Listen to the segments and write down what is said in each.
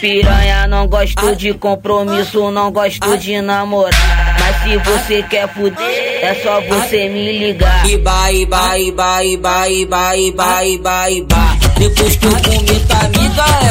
piranha, não gosto de compromisso, não gosto de namorar. Mas se você quer fuder, é só você me ligar. E vai, vai, vai, vai, vai, vai, vai, vai. Depois que eu comer tua amiga,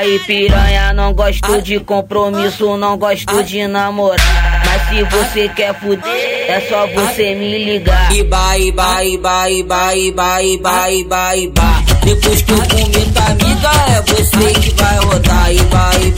Aí, piranha, não gosto de compromisso, não gosto de namorar. Mas se você quer fuder, é só você me ligar. E vai, vai, vai, vai, vai, vai, vai. Depois que eu comer tua amiga, é você que vai rodar. E vai,